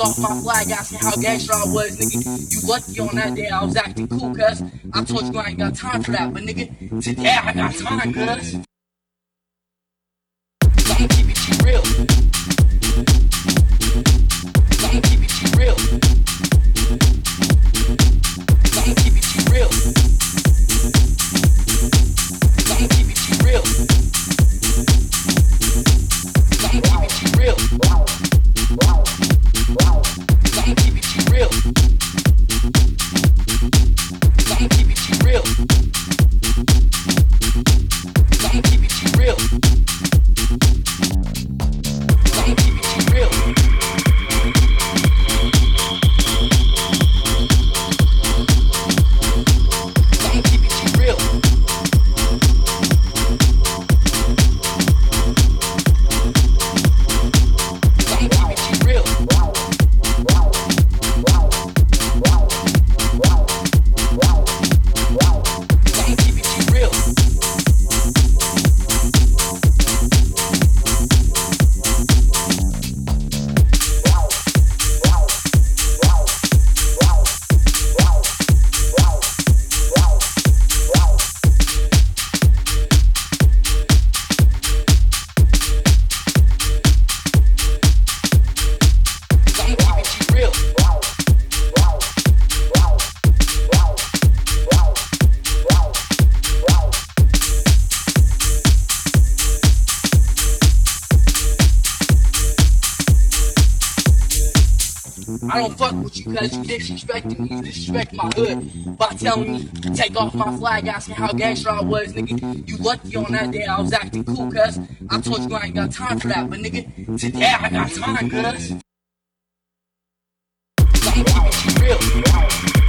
how gangster I was, nigga. You lucky on that day I was acting cool, cuz. I told you I ain't got time for that, but nigga, today I got time, cuz. Cause you disrespecting me, you disrespect my hood by telling me take off my flag, asking how gangster I was, nigga. You lucky on that day I was acting cool, cuz I told you I ain't got time for that, but nigga, today I got time, cuz. real.